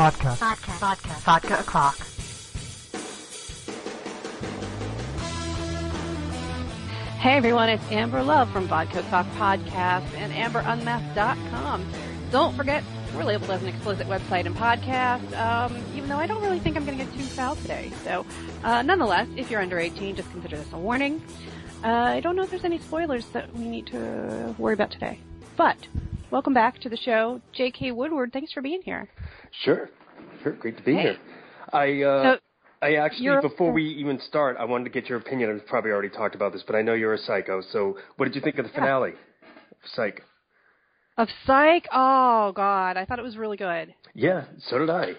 Vodka. Vodka. Vodka. Vodka o'clock. Hey everyone, it's Amber Love from Vodka Talk Podcast and AmberUnmasked.com. Don't forget, we're labeled as an explicit website and podcast, um, even though I don't really think I'm going to get too foul today. So, uh, nonetheless, if you're under 18, just consider this a warning. Uh, I don't know if there's any spoilers that we need to worry about today. But, welcome back to the show. J.K. Woodward, thanks for being here. Sure, sure, great to be Hey. here. I uh, So, I actually before we even start, I wanted to get your opinion. I've probably already talked about this, but I know you're a psycho. So, what did you think of the Yeah. finale? Psych. Of Psych? Oh, God. I thought it was really good. Yeah, so did I.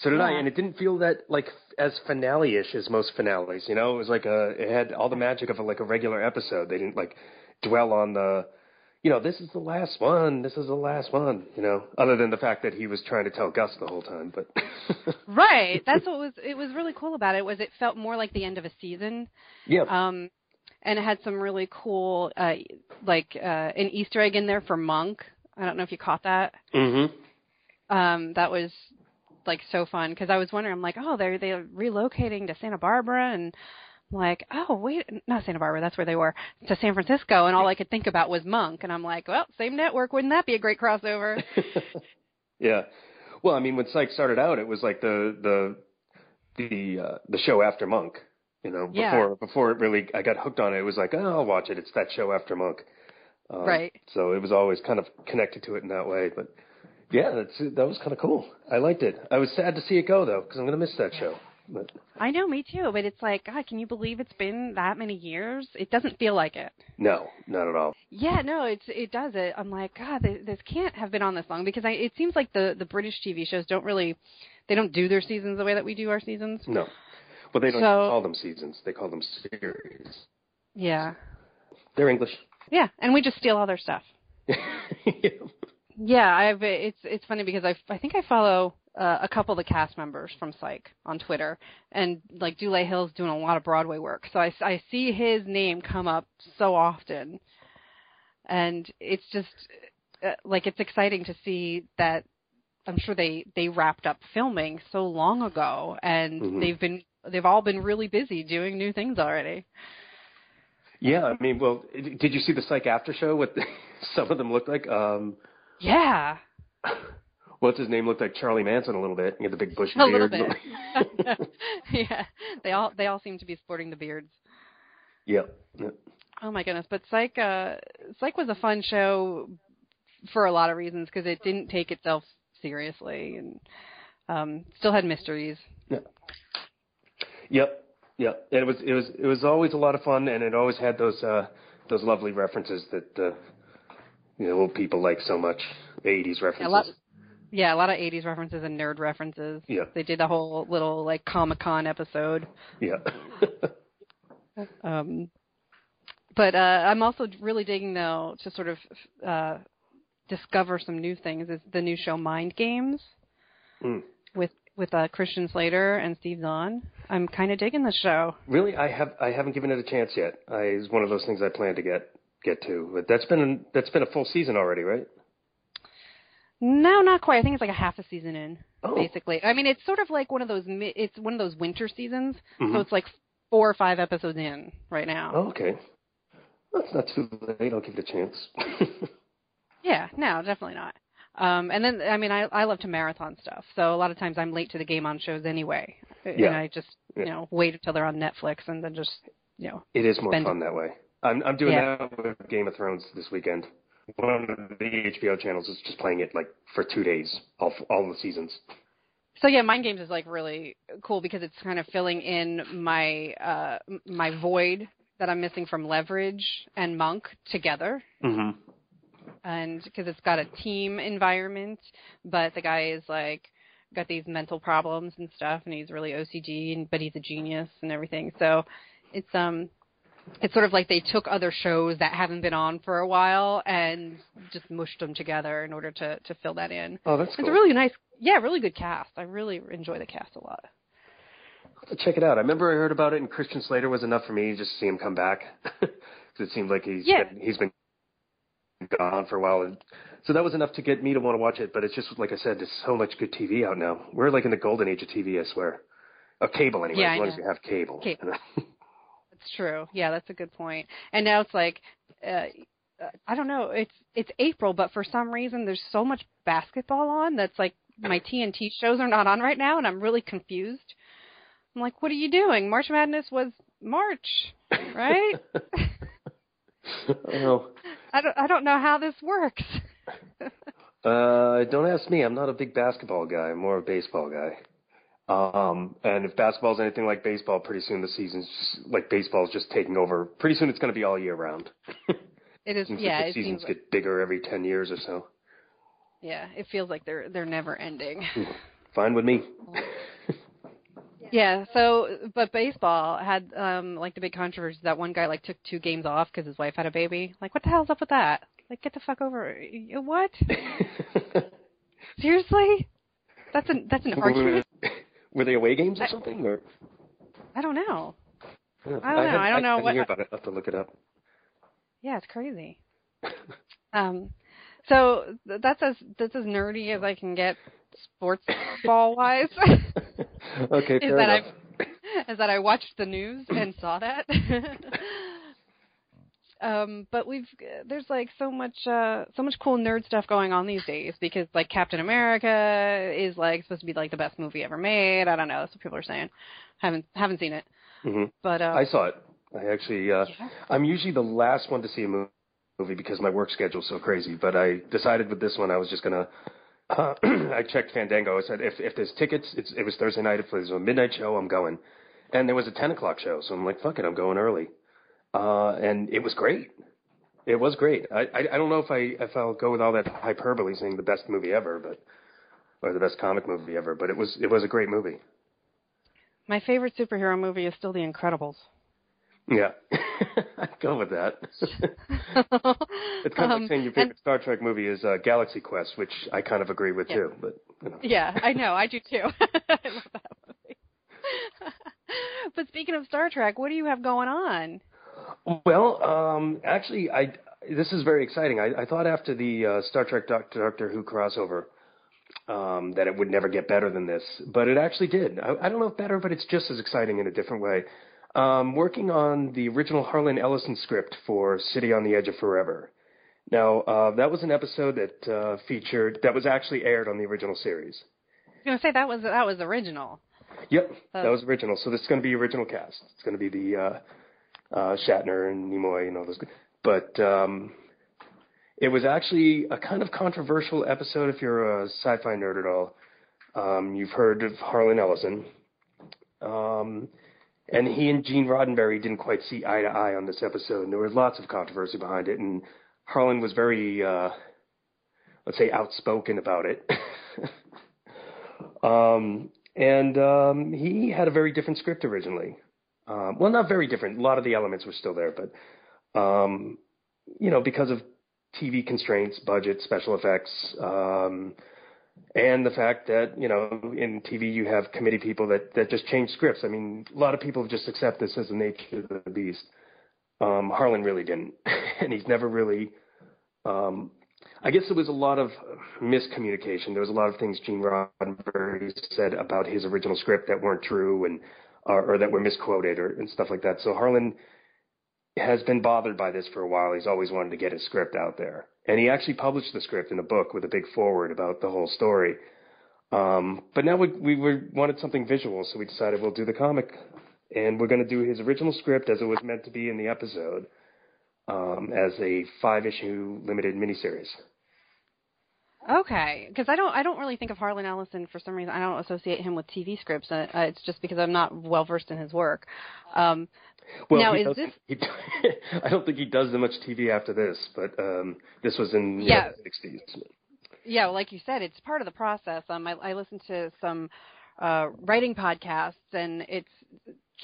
So did I, and it didn't feel that like as finale-ish as most finales. You know, it was like a it had all the magic of a, like a regular episode. They didn't like dwell on the, you know, this is the last one. This is the last one. You know, other than the fact that he was trying to tell Gus the whole time. But Right. That's what was it was really cool about it was it felt more like the end of a season. yeah, Um and it had some really cool uh like uh an Easter egg in there for Monk. I don't know if you caught that. Mm-hmm. Um that was like so fun because I was wondering I'm like, "Oh, they're they're relocating to Santa Barbara and like, "Oh, wait, not Santa Barbara, that's where they were, to San Francisco." And all I could think about was Monk and I'm like, "Well, same network, wouldn't that be a great crossover?" yeah. Well, I mean, when Psych started out, it was like the the the uh, the show after Monk. You know, Yeah. before before it really, I got hooked on it. It was like, oh, I'll watch it. It's that show after Monk. Um, Right. So it was always kind of connected to it in that way. But yeah, that's that was kind of cool. I liked it. I was sad to see it go though, because I'm gonna miss that show. But I know, me too, but it's like, God, can you believe it's been that many years? It doesn't feel like it. no, not at all. Yeah, no, it's it does it. I'm like, God, this, can't have been on this long because I, it seems like the the British TV shows don't really, they don't do their seasons the way that we do our seasons. No. Well, they don't So- call them seasons. They call them series. Yeah, They're English. yeah, and we just steal all their stuff. yeah. Yeah, I've it's it's funny because I I think I follow uh, a couple of the cast members from Psych on Twitter, and like Dule Hill's doing a lot of Broadway work, so I I see his name come up so often, and it's just uh, like it's exciting to see that. I'm sure they they wrapped up filming so long ago, and Mhm. they've been they've all been really busy doing new things already. Yeah, I mean, well, did you see the Psych After Show? What some of them looked like? Um, Yeah, what's his name? Looked like Charlie Manson a little bit. He had the big bushy a beard. little bit. yeah, they all they all seem to be sporting the beards. yeah. yeah. Oh my goodness! But Psych, uh, Psych was a fun show for a lot of reasons because it didn't take itself seriously and um, still had mysteries. Yeah. Yep. Yep. And it was it was it was always a lot of fun, and it always had those uh, those lovely references that uh, you know old people like so much. '80s references. Yeah, a lot, yeah, a lot of '80s references and nerd references. Yeah. They did a whole little like Comic Con episode. Yeah. Um, but uh, I'm also really digging though to sort of uh, discover some new things. Is the new show Mind Games Mm. with with uh, Christian Slater and Steve Zahn. I'm kind of digging the show. Really, I have I haven't given it a chance yet. I, it's one of those things I plan to get get to. But that's been that's been a full season already, right? No, not quite. I think it's like a half a season in, Oh. basically. I mean, it's sort of like one of those. It's one of those winter seasons, Mhm. so it's like four or five episodes in right now. Oh, okay. That's not too late. I'll give it a chance. Yeah, no, definitely not. Um, and then, I mean, I I love to marathon stuff, so a lot of times I'm late to the game on shows anyway, and I just you know wait until they're on Netflix and then just you know it is more fun that way. I'm I'm doing Yeah. that with Game of Thrones this weekend. One of the HBO channels is just playing it like for two days, all all the seasons. So yeah, Mind Games is like really cool because it's kind of filling in my uh my void that I'm missing from Leverage and Monk together. Mm-hmm. And because it's got a team environment, but the guy is like got these mental problems and stuff and he's really OCD and but he's a genius and everything. So it's um it's sort of like they took other shows that haven't been on for a while and just mushed them together in order to to fill that in. Oh, that's cool. It's a really nice, yeah, really good cast. I really enjoy the cast a lot. I'll check it out. I remember I heard about it, and Christian Slater was enough for me just to see him come back because it seemed like he's Yeah. been, he's been gone for a while, and so that was enough to get me to want to watch it. But it's just like I said, there's so much good TV out now. We're like in the golden age of TV, I swear. Of cable, anyway. Yeah, as long as you have cable. Cable. That's true. Yeah, that's a good point. And now it's like, uh, uh, I don't know. It's it's April, but for some reason there's so much basketball on that's like my TNT shows are not on right now, and I'm really confused. I'm like, what are you doing? March Madness was March, right? oh, I don't I don't know how this works. uh, don't ask me. I'm not a big basketball guy. I'm more a baseball guy. Um, and if basketball's anything like baseball, pretty soon the season's just, like baseball's just taking over. Pretty soon it's going to be all year round. It is yeah, the it seasons like, get bigger every ten years or so. yeah, it feels like they're they're never ending. Fine with me. Yeah, so but baseball had um like the big controversy that one guy like took two games off because his wife had a baby. Like, what the hell's up with that? Like, get the fuck over. What? Seriously? That's an that's an argument. Were they away games or I- something? Or I don't know. I don't know. had- I don't know I, what- hear about it. I have to look it up. Yeah, it's crazy. Um, so that's as that's as nerdy as I can get sports ball wise. okay, is fair that enough. I is that I watched the news and saw that. Um, but we've there's like so much uh so much cool nerd stuff going on these days because like Captain America is like supposed to be like the best movie ever made. I don't know, that's what people are saying. Haven't haven't seen it, hmm but uh, I saw it. I actually, uh, yeah. I'm usually the last one to see a mo- movie because my work schedule's so crazy. But I decided with this one I was just gonna. Uh, I checked Fandango. I said if if there's tickets, it's, it was Thursday night. If there's a midnight show, I'm going. And there was a 10 o'clock show, so I'm like, fuck it, I'm going early. Uh, and it was great. It was great. I, I I don't know if I if I'll go with all that hyperbole saying the best movie ever, but or the best comic movie ever. But it was it was a great movie. my favorite superhero movie is still The Incredibles. Yeah, I'd go with that. it's kind of Um, like saying your and- favorite Star Trek movie is uh, Galaxy Quest, which I kind of agree with Yeah. too. But you know, Yeah, I know. I do too. I love that movie. but speaking of Star Trek, what do you have going on? Well, um, actually, I this is very exciting. I, I thought after the uh, Star Trek Doctor Doctor Who crossover um, that it would never get better than this, but it actually did. I, I don't know if better, but it's just as exciting in a different way. Um, working on the original Harlan Ellison script for City on the Edge of Forever. Now, uh, that was an episode that uh, featured that was actually aired on the original series. I was gonna say that was that was original. Yep, Oh. that was original. So this is going to be original cast. It's going to be the uh, Shatner and Nimoy and all those. But um, it was actually a kind of controversial episode. If you're a sci-fi nerd at all, um, you've heard of Harlan Ellison. Um, and he and Gene Roddenberry didn't quite see eye to eye on this episode, and there was lots of controversy behind it. And Harlan was very, uh, let's say, outspoken about it. um, and um, he had a very different script originally. Um, well, not very different. A lot of the elements were still there, but um, you know, because of TV constraints, budget, special effects, um, and the fact that you know in TV you have committee people that that just change scripts. I mean, a lot of people just accept this as the nature of the beast. Um, Harlan really didn't, and he's never really. Um, I guess there was a lot of miscommunication. There was a lot of things Gene Roddenberry said about his original script that weren't true, and or, or that were misquoted, or and stuff like that. So Harlan has been bothered by this for a while. He's always wanted to get his script out there, and he actually published the script in a book with a big foreword about the whole story. Um, but now we, we wanted something visual, so we decided we'll do the comic, and we're going to do his original script as it was meant to be in the episode, um, as a five-issue limited miniseries. Okay, because I don't I don't really think of Harlan Ellison for some reason. I don't associate him with TV scripts. Uh, uh, it's just because I'm not well versed in his work. Um, Well, Now, he is doesn't- he, I don't think he does that much TV after this, but um, this was in Yeah. the 60s. yeah, well, like you said, it's part of the process. Um, I, I listen to some uh, writing podcasts, and it's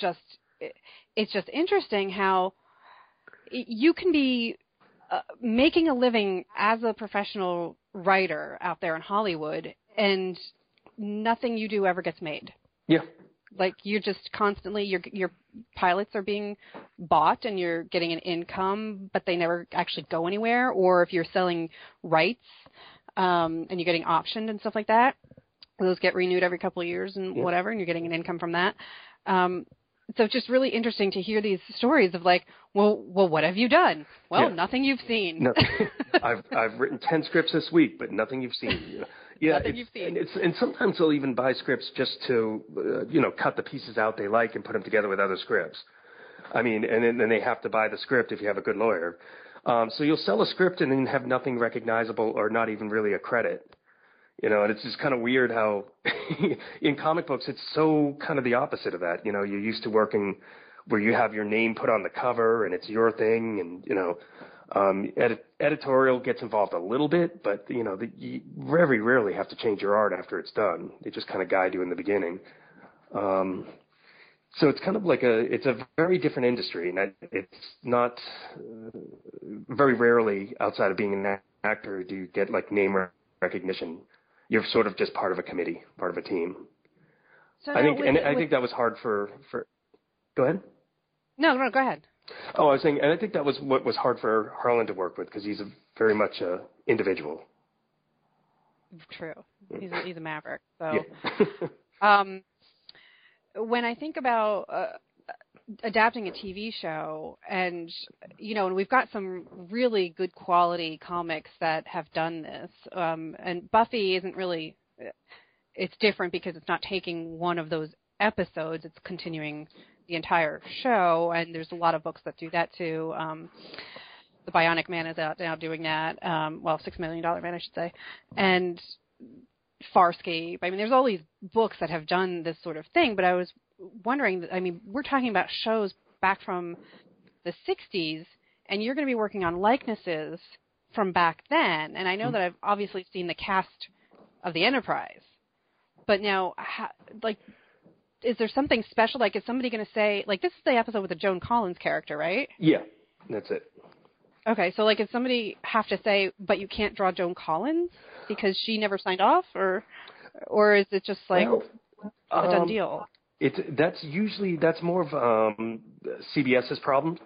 just it, it's just interesting how you can be uh, making a living as a professional writer out there in Hollywood, and nothing you do ever gets made. Yeah, Like you're just constantly your your pilots are being bought and you're getting an income, but they never actually go anywhere. Or if you're selling rights um, and you're getting optioned and stuff like that, those get renewed every couple of years and Yeah. whatever, and you're getting an income from that. Um, so it's just really interesting to hear these stories of like, well, well, what have you done? Well, Yeah. nothing you've seen. No, I've I've written ten scripts this week, but nothing you've seen. You know? Yeah, Nothing you've seen. And, it's, and sometimes they'll even buy scripts just to, uh, you know, cut the pieces out they like and put them together with other scripts. I mean, and then, then they have to buy the script if you have a good lawyer. Um, so you'll sell a script and then have nothing recognizable or not even really a credit. You know, and it's just kind of weird how in comic books it's so kind of the opposite of that. You know, you're used to working where you have your name put on the cover and it's your thing, and you know, um, edit, editorial gets involved a little bit, but you know, the, you very rarely have to change your art after it's done. They just kind of guide you in the beginning. Um, so it's kind of like a it's a very different industry, and I- it's not uh, very rarely outside of being an actor do you get like name recognition. You're sort of just part of a committee, part of a team. So I think, with- and I with- think that was hard for for. Go ahead. No, no, go ahead. Oh, I was saying, and I think that was what was hard for Harlan to work with because he's a very much a individual. True. He's a, he's a maverick. So, Yeah. um, when I think about uh, adapting a TV show, and you know, and we've got some really good quality comics that have done this, um, and Buffy isn't really. It's different because it's not taking one of those episodes; it's continuing the entire show, and there's a lot of books that do that too. Um, the Bionic Man is out now doing that. Um, well, Six Million Dollar Man, I should say, and Farscape. I mean, there's all these books that have done this sort of thing, but I was wondering. I mean, we're talking about shows back from the '60s, and you're going to be working on likenesses from back then. And I know that I've obviously seen the cast of the Enterprise, but now, ha, like, is there something special? Like, is somebody going to say, like, this is the episode with the Joan Collins character, right? yeah, that's it. Okay, so like, does somebody have to say, but you can't draw Joan Collins because she never signed off, or, or is it just like Well, a done um, deal? It's that's usually that's more of um, CBS's problem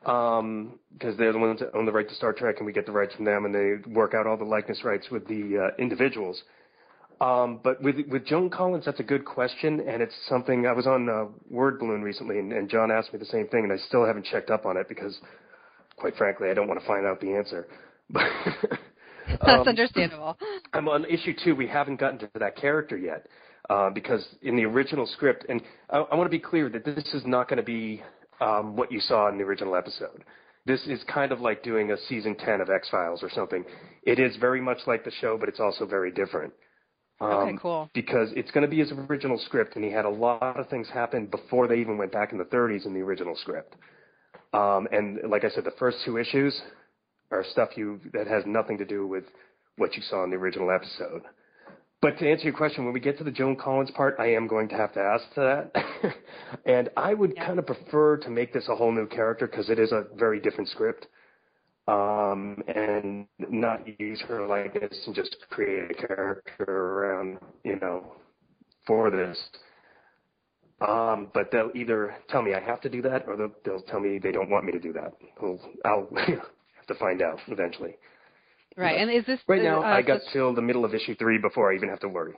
because they're the ones that own the right to Star Trek, and we get the rights from them, and they work out all the likeness rights with the uh, individuals. Um, but with with Joan Collins, that's a good question, and it's something I was on uh, Word Balloon recently, and, and John asked me the same thing, and I still haven't checked up on it because, quite frankly, I don't want to find out the answer. But That's um, understandable. I'm on issue two. We haven't gotten to that character yet uh, because in the original script, and I, I want to be clear that this is not going to be um, what you saw in the original episode. This is kind of like doing a season 10 of X Files or something. It is very much like the show, but it's also very different. Um, Okay, cool. Because it's going to be his original script, and he had a lot of things happen before they even went back in the 30s in the original script. Um, and like I said, the first two issues are stuff you that has nothing to do with what you saw in the original episode. But to answer your question, when we get to the Joan Collins part, I am going to have to ask to that. and I would Yeah. kind of prefer to make this a whole new character because it is a very different script. Um, and not use her like this and just create a character around, you know, for this. Um, but they'll either tell me I have to do that or they'll, they'll tell me they don't want me to do that. I'll, I'll have to find out eventually. Right, and is this Right now, uh, I got so- till the middle of issue three before I even have to worry.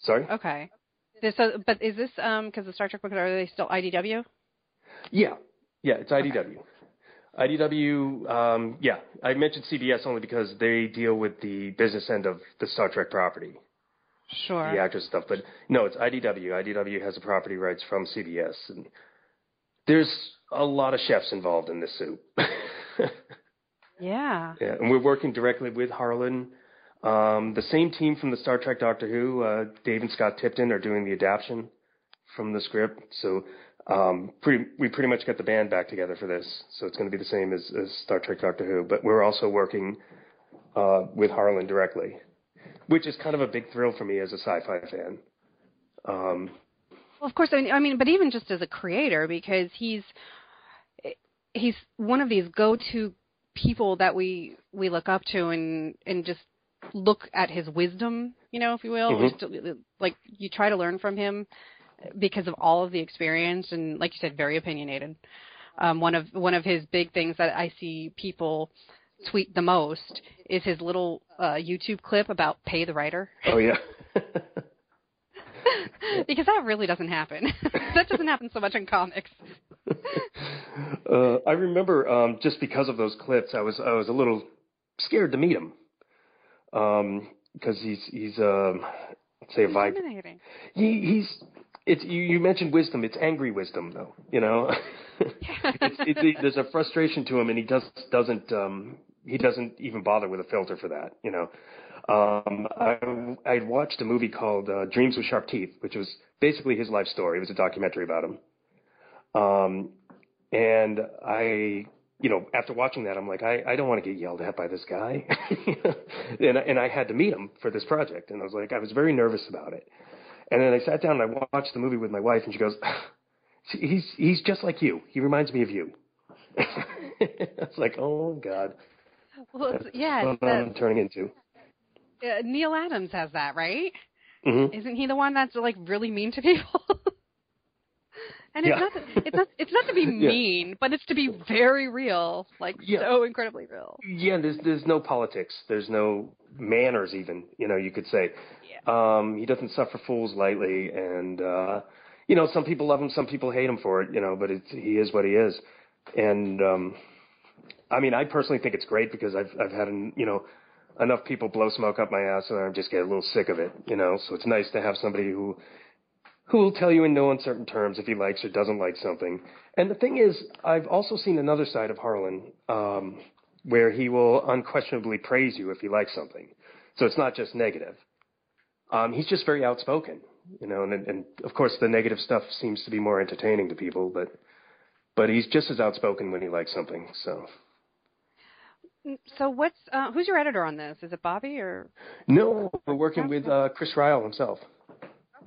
Sorry? okay. So, but is this um because the Star Trek books are they still IDW? Yeah, yeah, it's IDW. IDW, um, yeah, I mentioned CBS only because they deal with the business end of the Star Trek property, Sure. the actors stuff. But no, it's IDW. IDW has the property rights from CBS, and there's a lot of chefs involved in this soup. Yeah. Yeah, and we're working directly with Harlan. Um, the same team from the Star Trek Doctor Who, uh, Dave and Scott Tipton, are doing the adaptation from the script. So um, pretty, we pretty much got the band back together for this. So it's going to be the same as, as Star Trek Doctor Who. But we're also working uh, with Harlan directly, which is kind of a big thrill for me as a sci-fi fan. Um, Well, of course. I mean, I mean, but even just as a creator, because he's he's one of these go-to people that we we look up to and and just look at his wisdom, you know, if you will. Mhm. Just like you try to learn from him, because of all of the experience and, like you said, very opinionated. Um, one of one of his big things that I see people tweet the most is his little uh, YouTube clip about pay the writer. Oh yeah. because that really doesn't happen. that doesn't happen so much in comics. uh, I remember um, just because of those clips, I was I was a little scared to meet him because um, he's he's um, say a vibe. He, he's it's you, you mentioned wisdom. It's angry wisdom, though. You know, it's, it's, it, there's a frustration to him, and he just doesn't um, he doesn't even bother with a filter for that. You know, um, I I'd watched a movie called uh, Dreams with Sharp Teeth, which was basically his life story. It was a documentary about him. Um, and I you know, after watching that, I'm like, I, I don't want to get yelled at by this guy. and, and I had to meet him for this project. And I was like, I was very nervous about it. And then I sat down and I watched the movie with my wife, and she goes, he's, he's just like you. He reminds me of you. it's like, oh, God. Well, it's, yeah. That's what I'm turning into. Uh, Neal Adams has that, right? Mm-hmm. Isn't he the one that's like really mean to people? And it's yeah. not it's not it's not to be Yeah. mean, but it's to be very real, like Yeah. so incredibly real. Yeah, there's there's no politics. There's no manners even, you know, you could say. Um, he doesn't suffer fools lightly and uh you know, some people love him, some people hate him for it, you know, but it's he is what he is. And um I mean, I personally think it's great because I've I've had an, you know, enough people blow smoke up my ass and I just get a little sick of it, you know. So it's nice to have somebody who who will tell you in no uncertain terms if he likes or doesn't like something. And the thing is, I've also seen another side of Harlan, um, where he will unquestionably praise you if he likes something. So it's not just negative. Um, he's just very outspoken, you know, and, and of course the negative stuff seems to be more entertaining to people, but but he's just as outspoken when he likes something. So So what's uh, who's your editor on this? Is it Bobby or no, we're working with uh, Chris Ryall himself.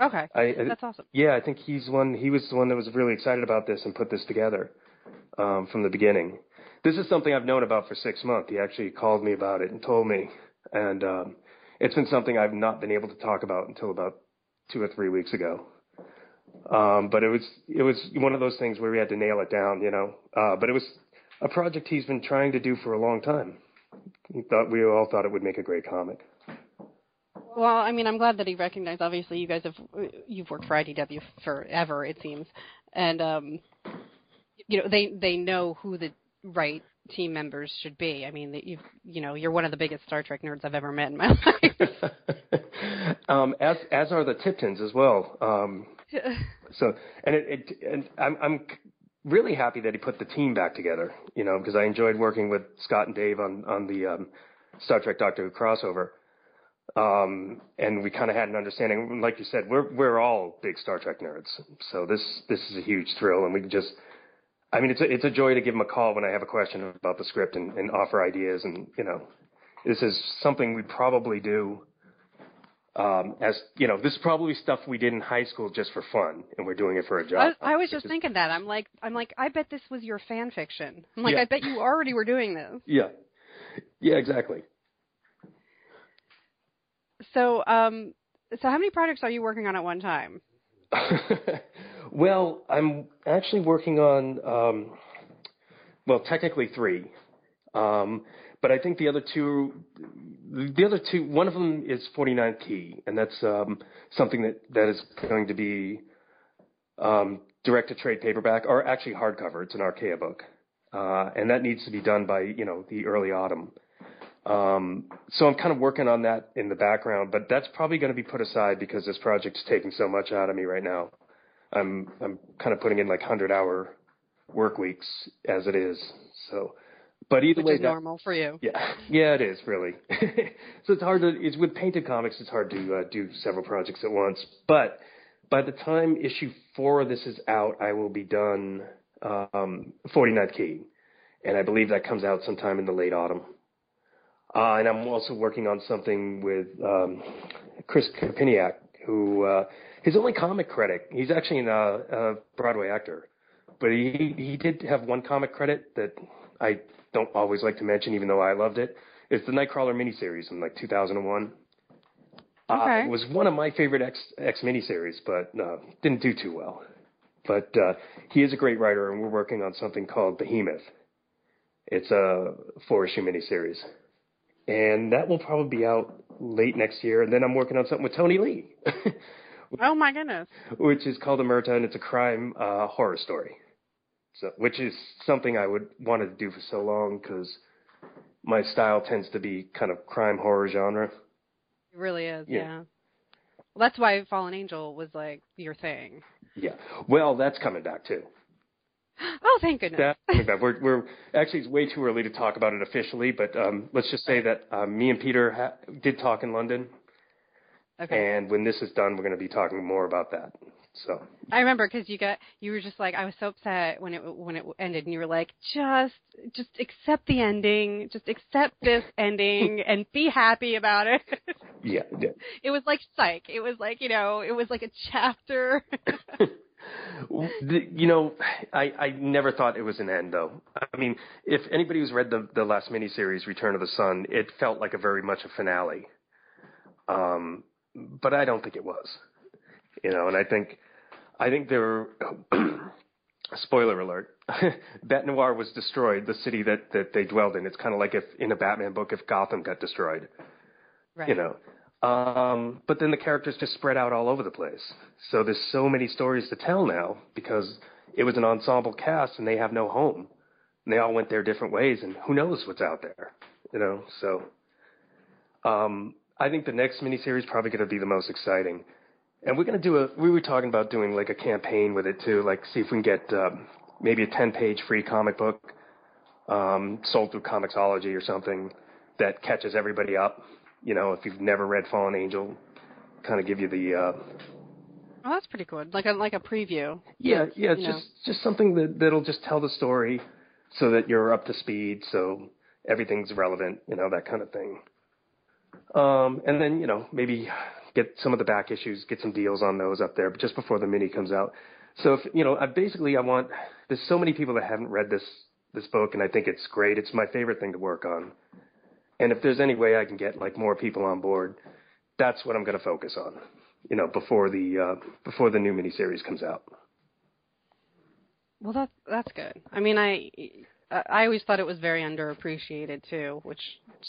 okay? I, I, That's awesome. Yeah, I think he's one. He was the one that was really excited about this and put this together um, from the beginning. This is something I've known about for six months. He actually called me about it and told me, and um, it's been something I've not been able to talk about until about two or three weeks ago. Um, but it was it was one of those things where we had to nail it down, you know. Uh, but it was a project he's been trying to do for a long time. He thought we all thought it would make a great comic. Well, I mean, I'm glad that he recognized. Obviously, you guys have you've worked for IDW forever, it seems, and um, you know they they know who the right team members should be. I mean, that you you know you're one of the biggest Star Trek nerds I've ever met in my life. um, as as are the Tiptons as well. Um, so and it, it and I'm I'm really happy that he put the team back together. You know, because I enjoyed working with Scott and Dave on on the um, Star Trek Doctor Who crossover. Um, and we kind of had an understanding. Like you said, we're we're all big Star Trek nerds, so this this is a huge thrill, and we just. I mean, it's a, it's a joy to give him a call when I have a question about the script and, and offer ideas, and you know, this is something we probably do. Um, as you know, this is probably stuff we did in high school just for fun, and we're doing it for a job. I, I was just is- thinking that. I'm like, I'm like, I bet this was your fan fiction. I'm like, Yeah. I bet you already were doing this. Yeah, yeah, exactly. So, um, so how many projects are you working on at one time? well, I'm actually working on, um, well, technically three, um, but I think the other two, the other two, one of them is 49th Key, and that's um, something that that is going to be um, direct to trade paperback, or actually hardcover. It's an Archaia book, uh, and that needs to be done by you know the early autumn. Um, so I'm kind of working on that in the background, but that's probably going to be put aside because this project's taking so much out of me right now. I'm I'm kind of putting in like hundred hour work weeks as it is. So, but either Which way, is that, normal for you. yeah, yeah, it is really. so it's hard to. It's with painted comics. It's hard to uh, do several projects at once. But by the time issue four of this is out, I will be done um, 49th Key, and I believe that comes out sometime in the late autumn. Uh, and I'm also working on something with um, Chris Kipiniak, who uh, his only comic credit. He's actually an, uh, a Broadway actor, but he he did have one comic credit that I don't always like to mention, even though I loved it. It's the Nightcrawler miniseries in like 2001. Okay. Uh, it was one of my favorite X X miniseries, but uh, didn't do too well. But uh, he is a great writer, and we're working on something called Behemoth. It's a four issue miniseries, and that will probably be out late next year. And then I'm working on something with Tony Lee, Oh my goodness. which is called Emerta, and it's a crime uh, horror story. So, which is something I would wanted to do for so long because my style tends to be kind of crime horror genre. It really is. Yeah. Yeah. Well, that's why Fallen Angel was like your thing. Yeah. Well, that's coming back too. Oh, thank goodness. Back. We're, we're actually it's way too early to talk about it officially, but um, let's just say that um, me and Peter ha- did talk in London, okay. and when this is done, we're going to be talking more about that. So I remember because you got you were just like I was so upset when it when it ended, and you were like, just just accept the ending, just accept this ending, and be happy about it. yeah, yeah. it was like psych. It was like you know, it was like a chapter. You know, I, I never thought it was an end, though. I mean, if anybody who's read the the last miniseries, Return of the Son, it felt like a very much a finale. Um, but I don't think it was. You know, and I think, I think there were. spoiler alert: Bete Noire was destroyed. The city that that they dwelled in. It's kind of like if in a Batman book, if Gotham got destroyed right. you know. Um, but then the characters just spread out all over the place. So there's so many stories to tell now because it was an ensemble cast and they have no home. And they all went their different ways and who knows what's out there, you know. So um, I think the next miniseries is probably going to be the most exciting. And we're going to do a, we were talking about doing like a campaign with it too, like see if we can get um, maybe a 10 page free comic book um, sold through Comixology or something that catches everybody up. You know, if you've never read Fallen Angel, kind of give you the uh, Oh, that's pretty cool. Like a like a preview. yeah yeah you just know. just something that that'll just tell the story so that you're up to speed, so everything's relevant. You know that kind of thing. Um, and then you know maybe get some of the back issues, get some deals on those up there, but just before the mini comes out. So if you know, I basically I want. There's so many people that haven't read this this book, and I think it's great. It's my favorite thing to work on. And if there's any way I can get like more people on board, that's what I'm going to focus on. You know, before the uh, before the new miniseries comes out. Well, that's that's good. I mean, I I always thought it was very underappreciated too, which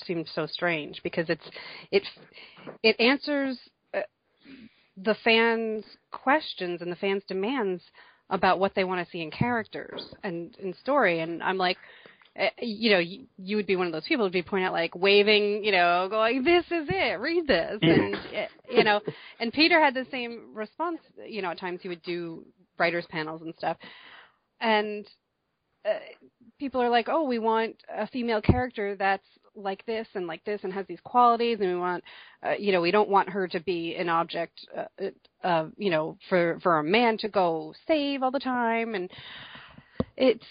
seems so strange because it's it it answers uh, the fans' questions and the fans' demands about what they want to see in characters and in story. And I'm like, you know, you, you would be one of those people who'd be pointing out like waving, you know, going, "This is it, read this," and uh, you know, and Peter had the same response. You know, at times he would do writers' panels and stuff, and uh, people are like, "Oh, we want a female character that's like this and like this and has these qualities, and we want, uh, you know, we don't want her to be an object, uh, uh, you know, for for a man to go save all the time." And it's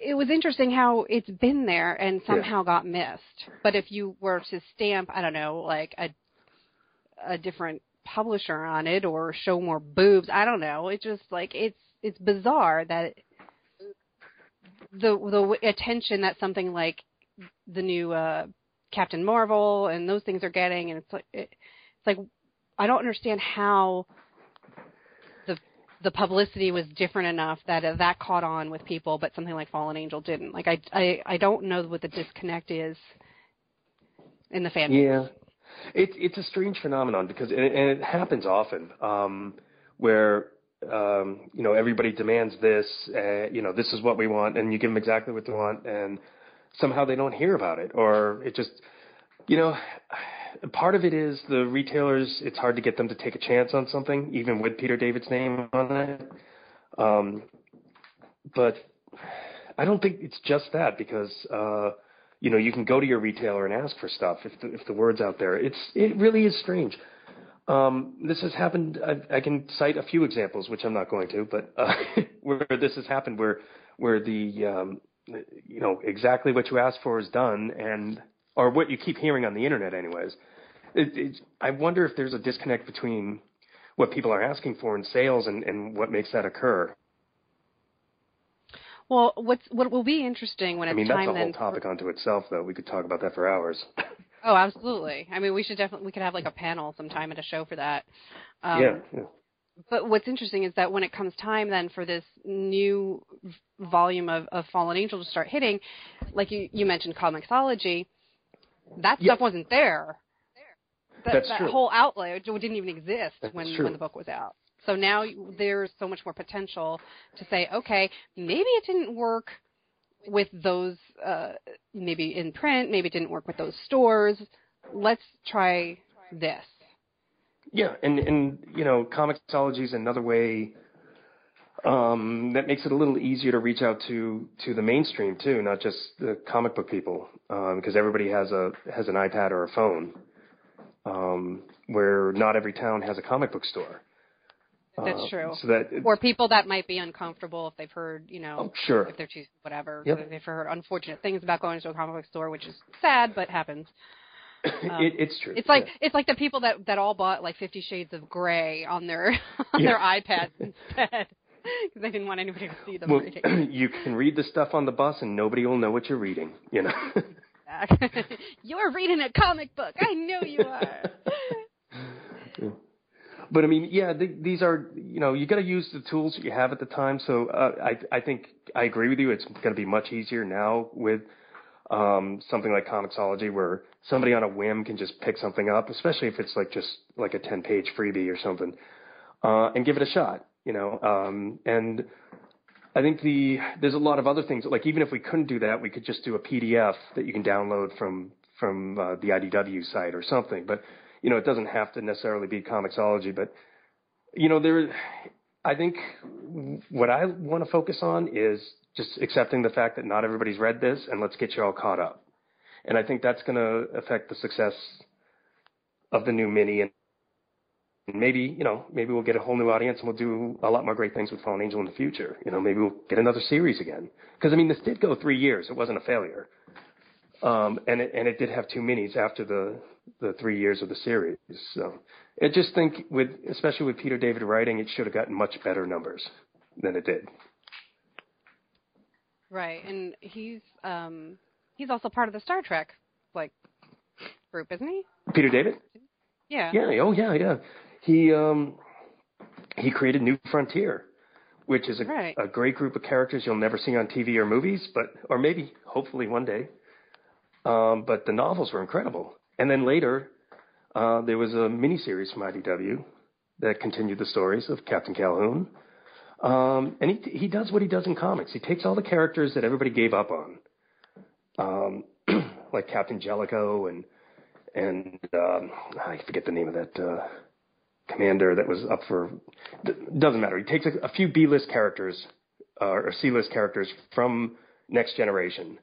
it was interesting how it's been there and somehow got missed. But if you were to stamp, I don't know, like a a different publisher on it or show more boobs, I don't know. It's just like it's it's bizarre that the the attention that something like the new uh Captain Marvel and those things are getting and it's like it, it's like I don't understand how the publicity was different enough that uh, that caught on with people but something like Fallen Angel didn't. Like I I I don't know what the disconnect is in the fan. Yeah, it's it's a strange phenomenon because and it, and it happens often um, where um, you know everybody demands this, uh, you know this is what we want, and you give them exactly what they want, and somehow they don't hear about it, or it just you know part of it is the retailers. It's hard to get them to take a chance on something, even with Peter David's name on it. Um, but I don't think it's just that because. Uh, you know, you can go to your retailer and ask for stuff if the, if the word's out there. It's it really is strange. Um, this has happened. I, I can cite a few examples, which I'm not going to, but uh, where this has happened, where where the um, you know exactly what you asked for is done, and or what you keep hearing on the internet, anyways. It, it, I wonder if there's a disconnect between what people are asking for in sales and, and what makes that occur. Well, what's what will be interesting when I mean, that's a whole topic unto itself, though. We could talk about that for hours. Oh, absolutely. I mean, we should definitely we could have like a panel sometime at a show for that. Um, yeah, yeah. But what's interesting is that when it comes time then for this new volume of, of Fallen Angel to start hitting, like you, you mentioned Comixology, that Yeah. stuff wasn't there. That, That's that true. whole outlet didn't even exist That's when true. when the book was out. So now there's so much more potential to say, okay, maybe it didn't work with those, uh, maybe in print, maybe it didn't work with those stores. Let's try this. Yeah, and and you know, Comixology is another way um, that makes it a little easier to reach out to to the mainstream too, not just the comic book people, because everybody has a has an iPad or a phone. Um, where not every town has a comic book store. That's Uh, true. So that or people that might be uncomfortable if they've heard, you know, oh, sure. if they're choosing whatever, Yep. if they've heard unfortunate things about going to a comic book store, which is sad but happens. Um, it, it's true. It's like yeah. it's like the people that that all bought like Fifty Shades of Grey on their on Yeah. their iPads instead because I didn't want anybody to see them well, reading. you can read the stuff on the bus and nobody will know what you're reading. You know. You're reading a comic book. I know you are. But I mean, yeah, th- these are you know you got to use the tools that you have at the time. So uh, I I think I agree with you. It's going to be much easier now with um, something like Comixology, where somebody on a whim can just pick something up, especially if it's like just like a ten page freebie or something, uh, and give it a shot. You know, um, and I think the there's a lot of other things. Like even if we couldn't do that, we could just do a PDF that you can download from from uh, the IDW site or something. But you know, it doesn't have to necessarily be Comixology. But you know, there. I think what I want to focus on is just accepting the fact that not everybody's read this, and let's get you all caught up. And I think that's going to affect the success of the new mini and maybe you know maybe we'll get a whole new audience and we'll do a lot more great things with Fallen Angel in the future. You know, maybe we'll get another series again because I mean this did go three years. It wasn't a failure, um, and it and it did have two minis after the the three years of the series. So I just think with especially with Peter David writing, it should have gotten much better numbers than it did. right, and he's um he's also part of the Star Trek like group, isn't he? Peter David. Yeah. Yeah. Oh, yeah, yeah. He um, he created New Frontier, which is a, Right. a great group of characters you'll never see on TV or movies, but or maybe hopefully one day. Um, but the novels were incredible, and then later uh, there was a miniseries from IDW that continued the stories of Captain Calhoun. Um, and he he does what he does in comics. He takes all the characters that everybody gave up on, um, like Captain Jellico and and um, I forget the name of that uh, commander that was up for. Doesn't matter. He takes a, a few B-list characters uh, or C-list characters from Next Generation,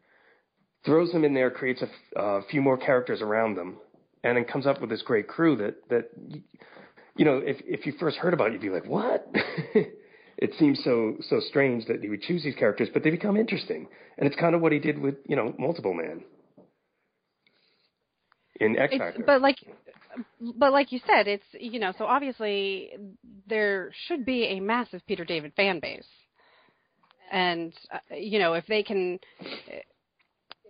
throws them in there, creates a f- uh, few more characters around them, and then comes up with this great crew that that you know if if you first heard about it, you'd be like, what? it seems so so strange that he would choose these characters, but they become interesting, and it's kind of what he did with you know Multiple Man in X Factor. but like but like you said, it's you know, so obviously there should be a massive Peter David fan base. And uh, you know, if they can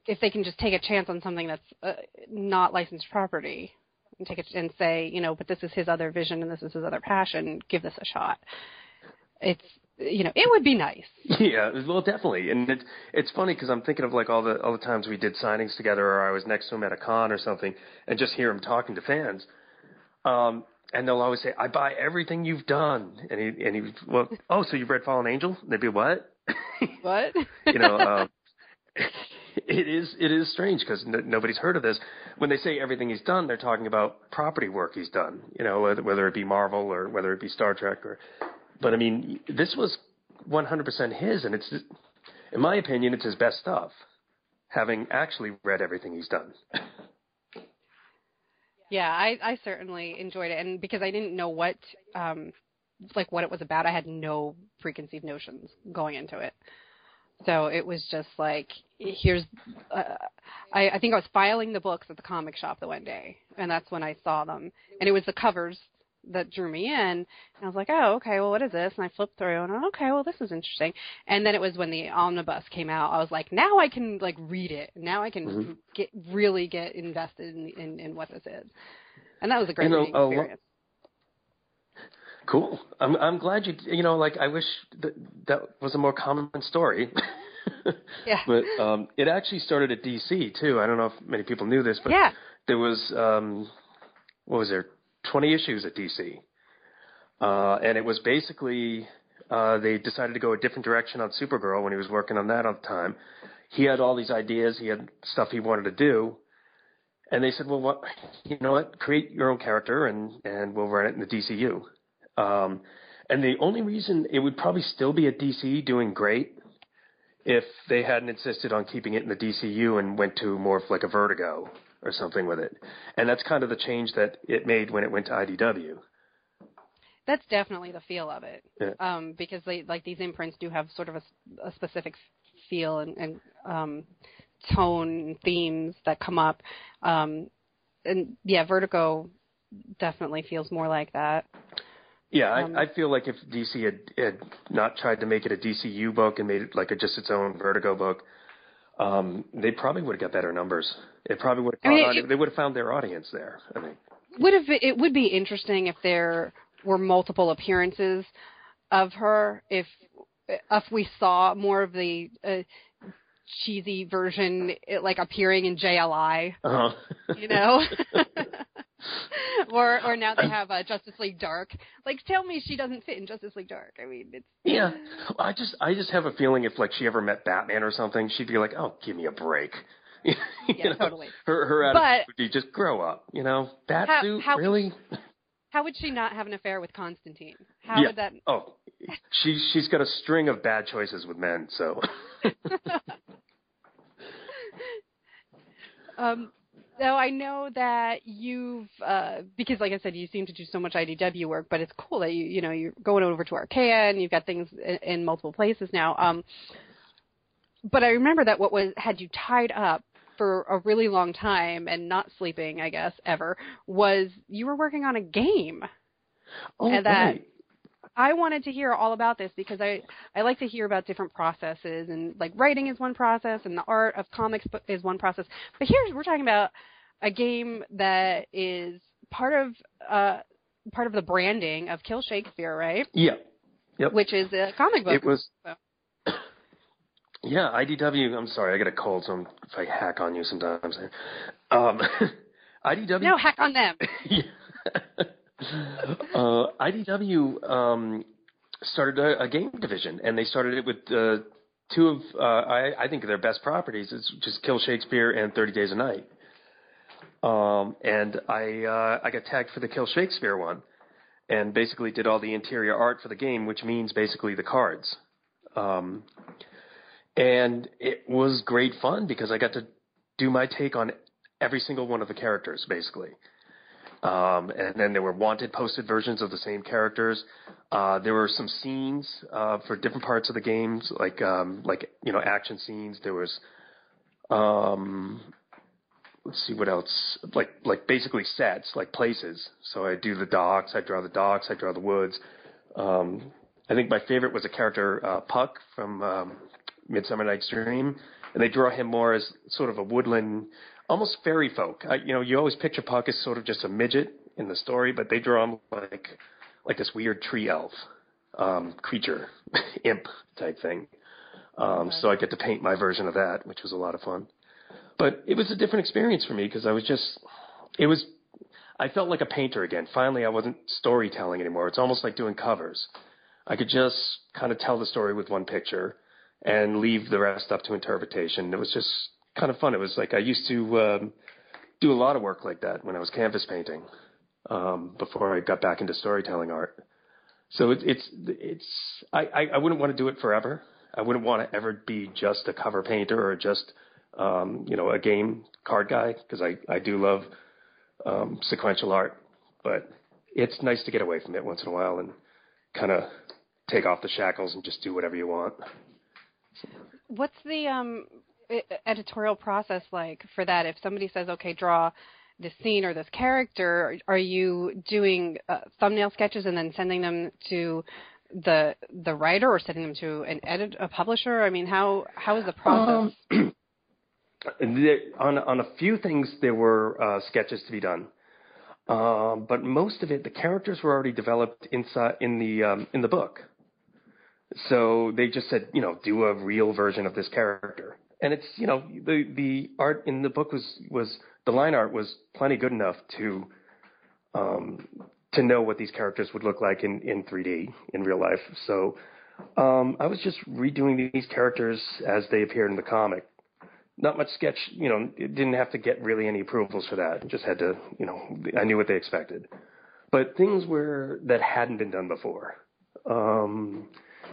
if they can just take a chance on something that's uh, not licensed property and take it and say, you know, but this is his other vision and this is his other passion, give this a shot. It's you know, it would be nice. Yeah, well, definitely, and it's it's funny because I'm thinking of like all the all the times we did signings together, or I was next to him at a con or something, and just hear him talking to fans. Um, and they'll always say, "I buy everything you've done," and he and he, well, oh, so you've read Fallen Angel? And they'd be what? What? you know, um, it is it is strange because n- nobody's heard of this. When they say everything he's done, they're talking about property work he's done. You know, whether, whether it be Marvel or whether it be Star Trek or. But I mean, this was 100% his, and it's, in my opinion, it's his best stuff. Having actually read everything he's done. Yeah, I, I certainly enjoyed it, and because I didn't know what, um, like what it was about, I had no preconceived notions going into it. So it was just like, here's, uh, I, I think I was filing the books at the comic shop the one day, and that's when I saw them, and it was the covers that drew me in. And I was like, oh, okay, well, what is this? And I flipped through, and I'm, okay, well, this is interesting. And then it was when the omnibus came out. I was like, now I can like read it. Now I can mm-hmm. get really get invested in, in in what this is. And that was a great you know, experience. Cool. I'm I'm glad you you know like I wish that that was a more common story. yeah. But um it actually started at DC too. I don't know if many people knew this, but yeah. there was um what was there 20 issues at DC. Uh and it was basically uh they decided to go a different direction on Supergirl when he was working on that at the time. He had all these ideas, he had stuff he wanted to do. And they said, "Well, what you know what? Create your own character and and we'll run it in the DCU." Um, and the only reason it would probably still be at DC doing great if they hadn't insisted on keeping it in the DCU and went to more of like a Vertigo or something with it. And that's kind of the change that it made when it went to IDW. That's definitely the feel of it, yeah. um, because they like these imprints do have sort of a, a specific feel and, and um, tone themes that come up. Um, and yeah, Vertigo definitely feels more like that. Yeah, um, I, I feel like if DC had, had not tried to make it a DCU book and made it like a, just its own Vertigo book, um, they probably would have got better numbers. It probably would have. I mean, it, they would have found their audience there. I think. Would have. It would be interesting if there were multiple appearances of her. If if we saw more of the uh, cheesy version, like appearing in JLI. Uh-huh. you know. or or now they have uh, Justice League Dark. Like, tell me she doesn't fit in Justice League Dark. I mean, it's yeah. I just I just have a feeling if like she ever met Batman or something, she'd be like, oh, give me a break. yeah, know? totally. Her her attitude but, would be just grow up. You know, that how, suit how really. Would, how would she not have an affair with Constantine? How yeah. would that? Oh, she she's got a string of bad choices with men. So. Um, so I know that you've uh, because, like I said, you seem to do so much IDW work, but it's cool that you you know you're going over to Archaia and you've got things in, in multiple places now. Um, but I remember that what was had you tied up for a really long time and not sleeping, I guess, ever, was you were working on a game. Oh, and that right. I wanted to hear all about this because I I like to hear about different processes and like writing is one process and the art of comics is one process. But here we're talking about a game that is part of uh part of the branding of Kill Shakespeare, right? Yeah. Yep. Which is a comic book. It was. So. Yeah, IDW. I'm sorry, I get a cold, so I'm, if I hack on you sometimes. Um, IDW. No, hack on them. yeah uh, IDW um, started a, a, game division, and they started it with uh, two of uh, I, I, think their best properties. It's just Kill Shakespeare and Thirty Days of Night. Um, and I uh, I got tagged for the Kill Shakespeare one, and basically did all the interior art for the game, which means basically the cards. Um, and it was great fun because I got to do my take on every single one of the characters, basically. Um, and then there were wanted posted versions of the same characters. Uh, there were some scenes uh, for different parts of the games, like um, like you know action scenes. There was um, let's see what else, like like basically sets, like places. So I do the docks, I draw the docks, I draw the woods. Um, I think my favorite was a character uh, Puck from um, Midsummer Night's Dream, and they draw him more as sort of a woodland almost fairy folk. I, you know, you always picture Puck as sort of just a midget in the story, but they draw him like like this weird tree elf um, creature, imp type thing. Um, so I get to paint my version of that, which was a lot of fun. But it was a different experience for me because I was just, it was, I felt like a painter again. Finally, I wasn't storytelling anymore. It's almost like doing covers. I could just kind of tell the story with one picture and leave the rest up to interpretation. It was just kind of fun. It was like I used to um, do a lot of work like that when I was canvas painting um, before I got back into storytelling art. So it, it's it's I, I, wouldn't want to do it forever. I wouldn't want to ever be just a cover painter or just um, you know a game card guy because I I do love um, sequential art, but it's nice to get away from it once in a while and kind of take off the shackles and just do whatever you want. What's the um editorial process like for that? If somebody says, "Okay, draw this scene or this character, are you doing uh, thumbnail sketches and then sending them to the the writer or sending them to an edit a publisher? I mean, how how is the process? Um, on on a few things there were uh, sketches to be done, um, but most of it the characters were already developed inside in the um, in the book. So they just said, you know, do a real version of this character, and it's you know the the art in the book was was the line art was plenty good enough to um, to know what these characters would look like in, in 3D in real life. So um, I was just redoing these characters as they appeared in the comic. Not much sketch, you know, it didn't have to get really any approvals for that. Just had to, you know, I knew what they expected. But things were that hadn't been done before. Um,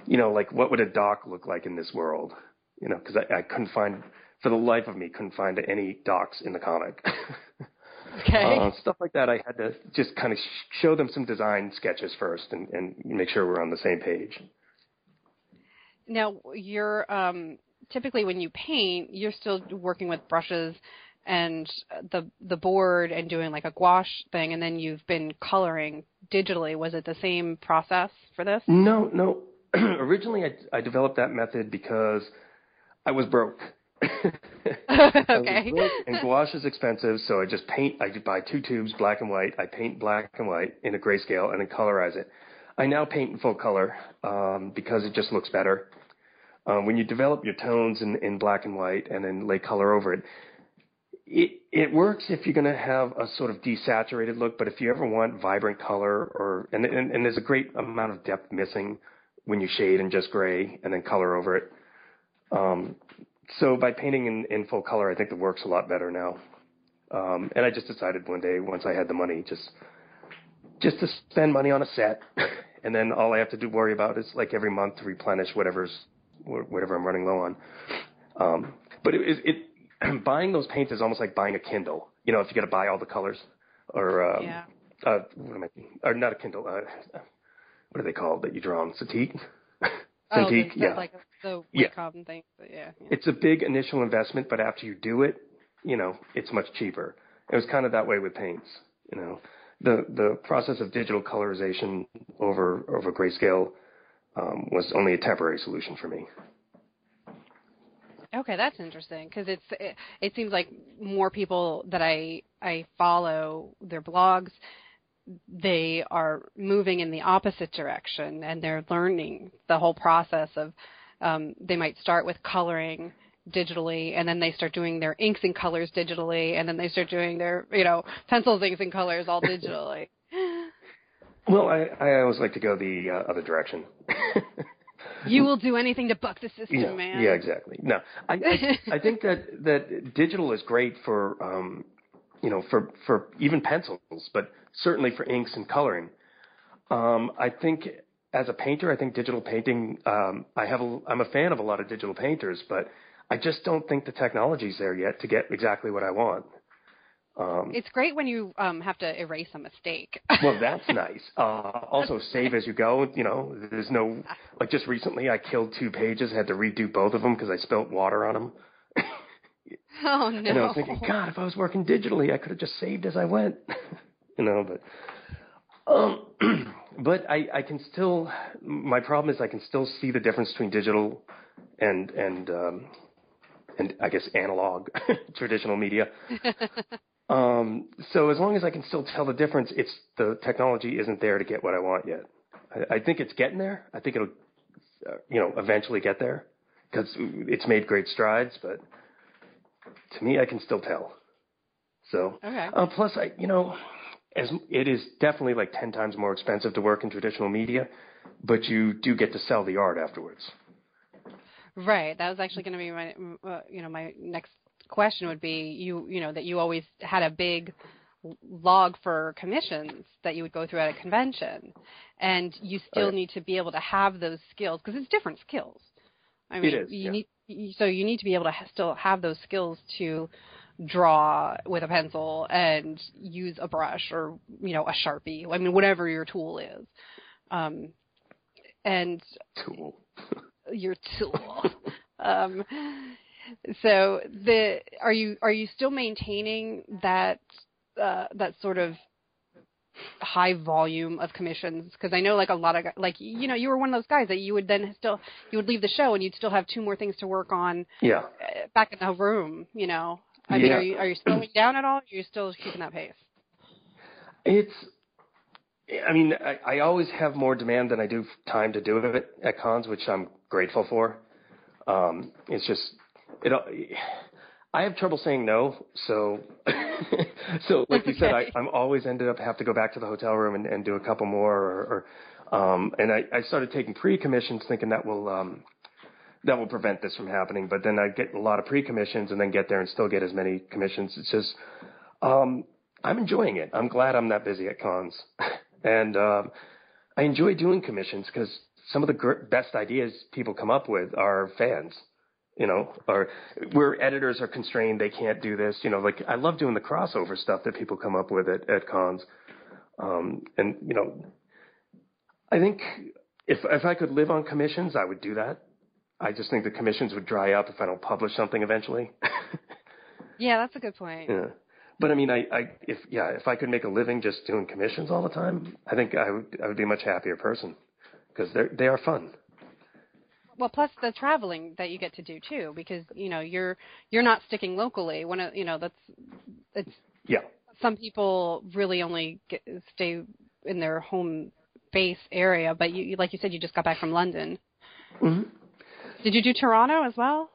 you know, like what would a doc look like in this world? You know, because I, I couldn't find, for the life of me, couldn't find any docs in the comic. Okay. Uh, stuff like that, I had to just kind of sh- show them some design sketches first and, and make sure we're on the same page. Now, you're um, typically when you paint, you're still working with brushes and the the board and doing like a gouache thing, and then you've been coloring digitally. Was it the same process for this? No, no. Originally, I, I developed that method because I was broke. okay. and gouache is expensive, so I just paint. I buy two tubes, black and white. I paint black and white in a grayscale and then colorize it. I now paint in full color um, because it just looks better. Um, when you develop your tones in, in black and white and then lay color over it, it it works if you're going to have a sort of desaturated look. But if you ever want vibrant color, or and, and, and there's a great amount of depth missing when you shade in just gray and then color over it. Um, so by painting in, in full color, I think the works a lot better now. Um, and I just decided one day, once I had the money, just just to spend money on a set, and then all I have to do worry about is like every month to replenish whatever's whatever I'm running low on. Um, but it, it, it buying those paints is almost like buying a Kindle. You know, if you got to buy all the colors, or um, yeah. uh, what am I? Or not a Kindle. Uh, what are they called that you draw on? Cintiq. Oh, Cintiq, the, yeah. like the Yeah. Thing. But yeah. yeah. it's a big initial investment, but after you do it, you know, it's much cheaper. It was kind of that way with paints. You know, the the process of digital colorization over over grayscale um, was only a temporary solution for me. Okay, that's interesting because it's it, it seems like more people that I I follow their blogs they are moving in the opposite direction and they're learning the whole process of um, they might start with coloring digitally and then they start doing their inks and colors digitally and then they start doing their you know pencils inks and colors all digitally Well, I, I always like to go the uh, other direction. you will do anything to buck the system yeah, man yeah, exactly. No, I, I I think that that digital is great for um, you know for for even pencils, but certainly for inks and coloring. Um, I think as a painter, I think digital painting. Um, I have a, I'm a fan of a lot of digital painters, but I just don't think the technology's there yet to get exactly what I want. Um, it's great when you um, have to erase a mistake well, that's nice. Uh, also, save as you go. You know, there's no like just recently I killed two pages, had to redo both of them because I spilt water on them. oh no And I was thinking, God, if I was working digitally, I could have just saved as I went. you know, but um, but I I can still. My problem is I can still see the difference between digital and and um, and I guess analog traditional media. Um, so as long as I can still tell the difference, it's the technology isn't there to get what I want yet. I, I think it's getting there. I think it'll, uh, you know, eventually get there because it's made great strides. But to me, I can still tell. So okay uh, plus, I you know, as it is definitely like ten times more expensive to work in traditional media, but you do get to sell the art afterwards. Right. That was actually going to be my, uh, you know, my next question would be you, you know, that you always had a big log for commissions that you would go through at a convention, and you still Right. need to be able to have those skills because it's different skills. I mean, is, you yeah. need so you need to be able to ha- still have those skills to draw with a pencil and use a brush or you know a sharpie. I mean, whatever your tool is. Um, and Tool. your tool. um, so the are you are you still maintaining that uh, that sort of high volume of commissions because I know like a lot of like you know you were one of those guys that you would then still you would leave the show and you'd still have two more things to work on Yeah. uh, back in the room you know I mean are you are you slowing down at all or are you still keeping that pace It's, I mean, I, I always have more demand than I do time to do it at cons, which I'm grateful for. Um, it's just, it, I have trouble saying no. So, so like you said, I, I'm always ended up have to go back to the hotel room and, and do a couple more or, or um, and I, I started taking pre-commissions thinking that will, um, that will prevent this from happening. But then I get a lot of pre-commissions and then get there and still get as many commissions. It's just, um, I'm enjoying it. I'm glad I'm that busy at cons, and um, I enjoy doing commissions because some of the gr- best ideas people come up with are fans. You know, or where editors are constrained, they can't do this. You know, like I love doing the crossover stuff that people come up with at, at cons. Um, and you know, I think if if I could live on commissions, I would do that. I just think the commissions would dry up if I don't publish something eventually. yeah that's a good point Yeah. But I mean, I, I, if yeah, if I could make a living just doing commissions all the time, I think I would, I would be a much happier person because they they are fun. well plus the traveling that you get to do too because you know you're you're not sticking locally when it, you know that's it's Yeah. some people really only get, stay in their home base area but you like you said you just got back from london hmm did you do toronto as well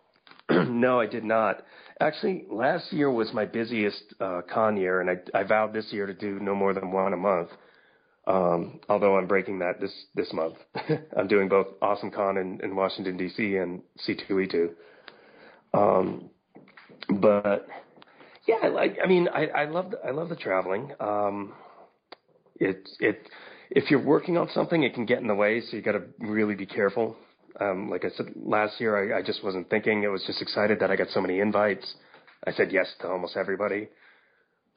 no, I did not. Actually, last year was my busiest uh, con year, and I, I vowed this year to do no more than one a month. Um, although I'm breaking that this this month. I'm doing both Awesome Con in, in Washington D.C. and C2E2. Um, but yeah, I. I mean, I, I love the, I love the traveling. Um, it it if you're working on something, it can get in the way, so you got to really be careful. Um, like I said last year, I, I just wasn't thinking. I was just excited that I got so many invites. I said yes to almost everybody,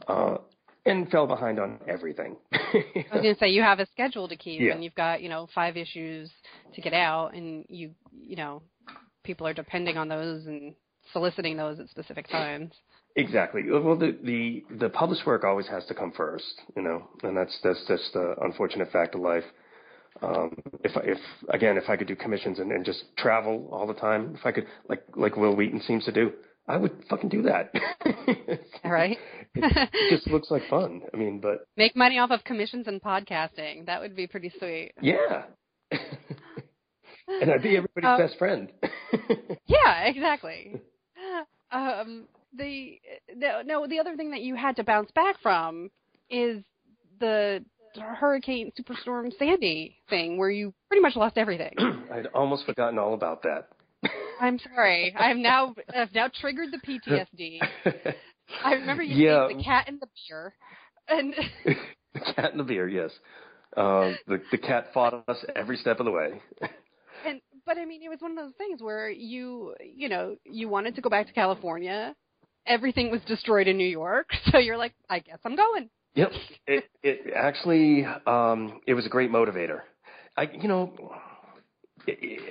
uh, and fell behind on everything. I was going to say you have a schedule to keep, Yeah. and you've got you know five issues to get out, and you you know people are depending on those and soliciting those at specific times. Exactly. Well, the, the the published work always has to come first, you know, and that's that's just the unfortunate fact of life. Um, if if again, if I could do commissions and, and just travel all the time, if I could, like like Wil Wheaton seems to do, I would fucking do that. All right. it just looks like fun. I mean, but Make money off of commissions and podcasting. That would be pretty sweet. yeah, and I'd be everybody's Um, best friend. Yeah, exactly. Um, the no, no, the other thing that you had to bounce back from is the Hurricane Superstorm Sandy thing, where you pretty much lost everything. I'd almost forgotten all about that. I'm sorry. I've now I've now triggered the PTSD. I remember you Yeah. the cat and the beer, and the cat and the beer, yes. Um, the the cat fought us every step of the way. and but I mean it was one of those things where you you know you wanted to go back to California, everything was destroyed in New York, so you're like, I guess I'm going. Yep. It it actually um it was a great motivator. I you know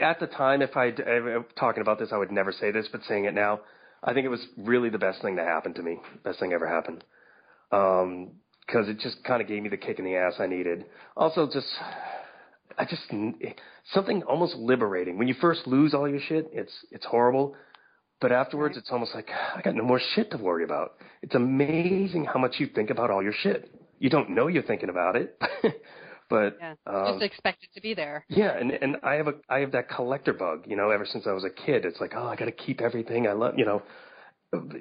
at the time if I talking about this I would never say this but saying it now I think it was really the best thing that happened to me. Best thing ever happened. Um cuz it just kind of gave me the kick in the ass I needed. Also just I just something almost liberating. When you first lose all your shit, it's it's horrible. But afterwards, it's almost like I got no more shit to worry about. It's amazing how much you think about all your shit. You don't know you're thinking about it, but Yeah, um, just expect it to be there. yeah, and and I have a I have that collector bug. You know, ever since I was a kid, it's like oh, I got to keep everything. I love you know,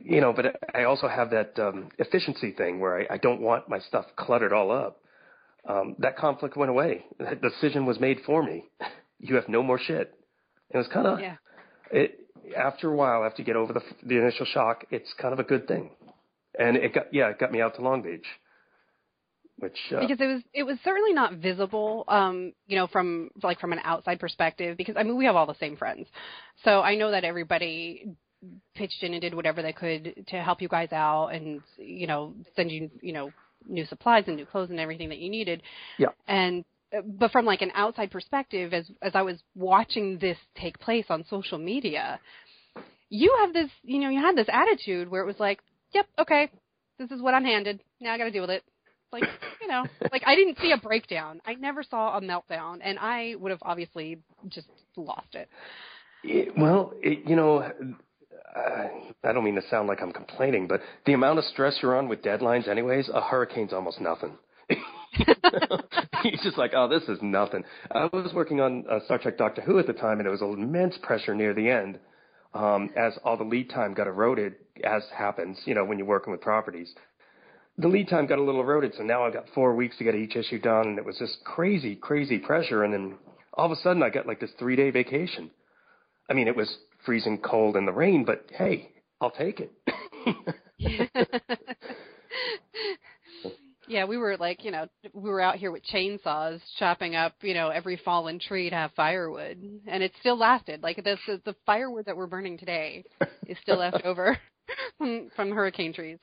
you know. But I also have that um, efficiency thing where I, I don't want my stuff cluttered all up. Um, that conflict went away. That decision was made for me. You have no more shit. It was kind of Yeah. it after a while, after you get over the the initial shock, it's kind of a good thing. And it got yeah, it got me out to Long Beach, which uh, because it was it was certainly not visible um you know from like from an outside perspective because i mean we have all the same friends so i know that everybody pitched in and did whatever they could to help you guys out and you know send you you know new supplies and new clothes and everything that you needed Yeah. and but from like an outside perspective as as i was watching this take place on social media you have this you know you had this attitude where it was like yep okay this is what i'm handed now I got to deal with it. Like, you know, like I didn't see a breakdown. I never saw a meltdown, and I would have obviously just lost it. it well, it, you know, I don't mean to sound like I'm complaining, but the amount of stress you're on with deadlines, anyways, a hurricane's almost nothing. He's just like, oh, this is nothing. I was working on uh, Star Trek Doctor Who at the time, and it was immense pressure near the end um, as all the lead time got eroded, as happens, you know, when you're working with properties. The lead time got a little eroded, so now I've got four weeks to get each issue done, and it was just crazy, crazy pressure. And then all of a sudden, I got like this three day vacation. I mean, it was freezing cold in the rain, but hey, I'll take it. yeah, we were like, you know, we were out here with chainsaws chopping up, you know, every fallen tree to have firewood, and it still lasted. Like this, is the firewood that we're burning today is still left over from, from hurricane trees.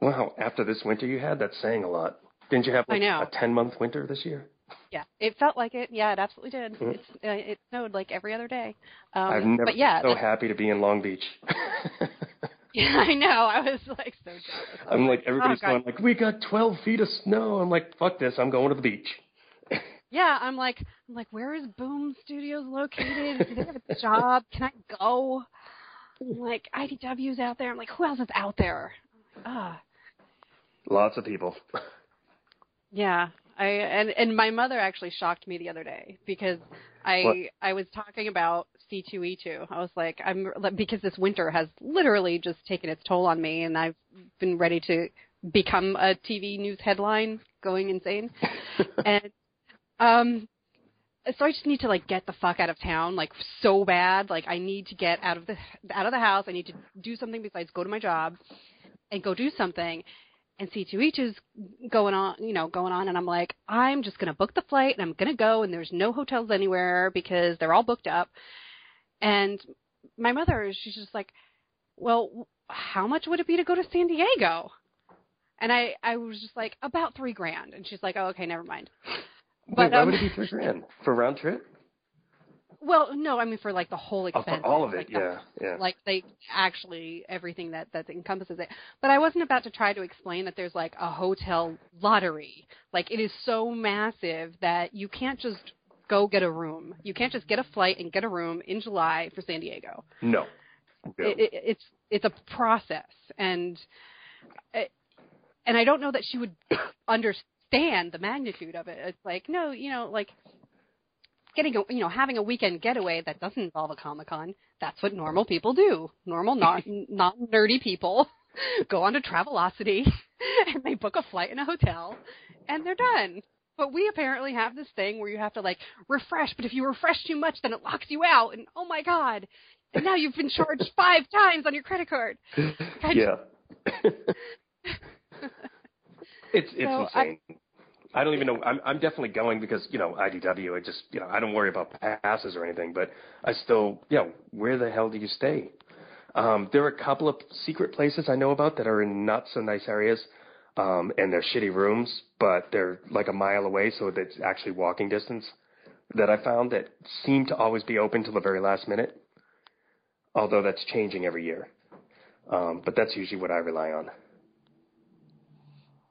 Wow, after this winter you had, that's saying a lot. Didn't you have like a ten month winter this year? Yeah, it felt like it. Yeah, it absolutely did. Mhm. It's uh, it snowed like every other day. Um, I've never but yeah, been so happy to be in Long Beach. yeah, I know. I was like so jealous. I'm like everybody's oh, going like, we got 12 feet of snow. I'm like, fuck this. I'm going to the beach. Yeah, I'm like, I'm like, where is Boom Studios located? Do they have a job? Can I go? I'm like IDW's out there. I'm like, who else is out there? Ah, Lots of people. yeah. I and and my mother actually shocked me the other day because I What? I was talking about C2E2. I was like, I'm because this winter has literally just taken its toll on me, and I've been ready to become a TV news headline, going insane. and um so I just need to like get the fuck out of town like so bad like I need to get out of the out of the house I need to do something besides go to my job and go do something and C2E2 is going on you know going on and I'm like I'm just going to book the flight and I'm going to go and there's no hotels anywhere because they're all booked up. And my mother she's just like well how much would it be to go to San Diego? And I I was just like about 3 grand. And she's like oh okay never mind. Wait, But, why um, would it be three grand? For round trip? Well, no, I mean for like the whole Oh, expense. all of it, like yeah, yeah. Like they actually everything that that encompasses it. But I wasn't about to try to explain that there's like a hotel lottery. Like it is so massive that you can't just go get a room. You can't just get a flight and get a room in July for San Diego. No. No. It, it, it's it's a process, and it, and I don't know that she would understand the magnitude of it. It's like no, you know, like getting a you know having a weekend getaway that doesn't involve a comic con. That's what normal people do. Normal non non nerdy people go on to Travelocity and they book a flight and a hotel, and they're done. But we apparently have this thing where you have to like refresh, but if you refresh too much, then it locks you out, and oh my god, and now you've been charged five times on your credit card. Yeah. it's it's So, insane. I, don't even know. I'm I'm definitely going because you know IDW. I just you know I don't worry about passes or anything, but I still you know where the hell do you stay? Um, there are a couple of secret places I know about that are in not so nice areas, um, and they're shitty rooms, but they're like a mile away, so that's actually walking distance. That I found that seem to always be open till the very last minute, although that's changing every year. Um, but that's usually what I rely on.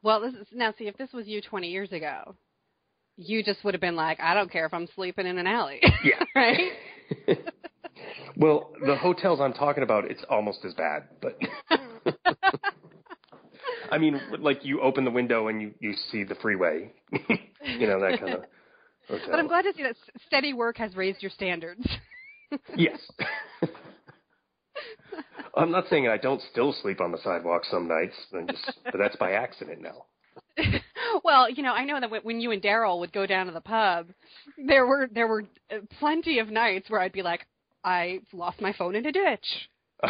Well, this is now see if this was you 20 years ago, you just would have been like, I don't care if I'm sleeping in an alley. Yeah. right? well, the hotels I'm talking about, it's almost as bad, but I mean, like you open the window and you you see the freeway, you know that kind of hotel. But I'm glad to see that steady work has raised your standards. Yes. I'm not saying I don't still sleep on the sidewalk some nights, just, but that's by accident now. well, you know, I know that when- you and Daryl would go down to the pub, there were there were uh, plenty of nights where I'd be like, I lost my phone in a ditch.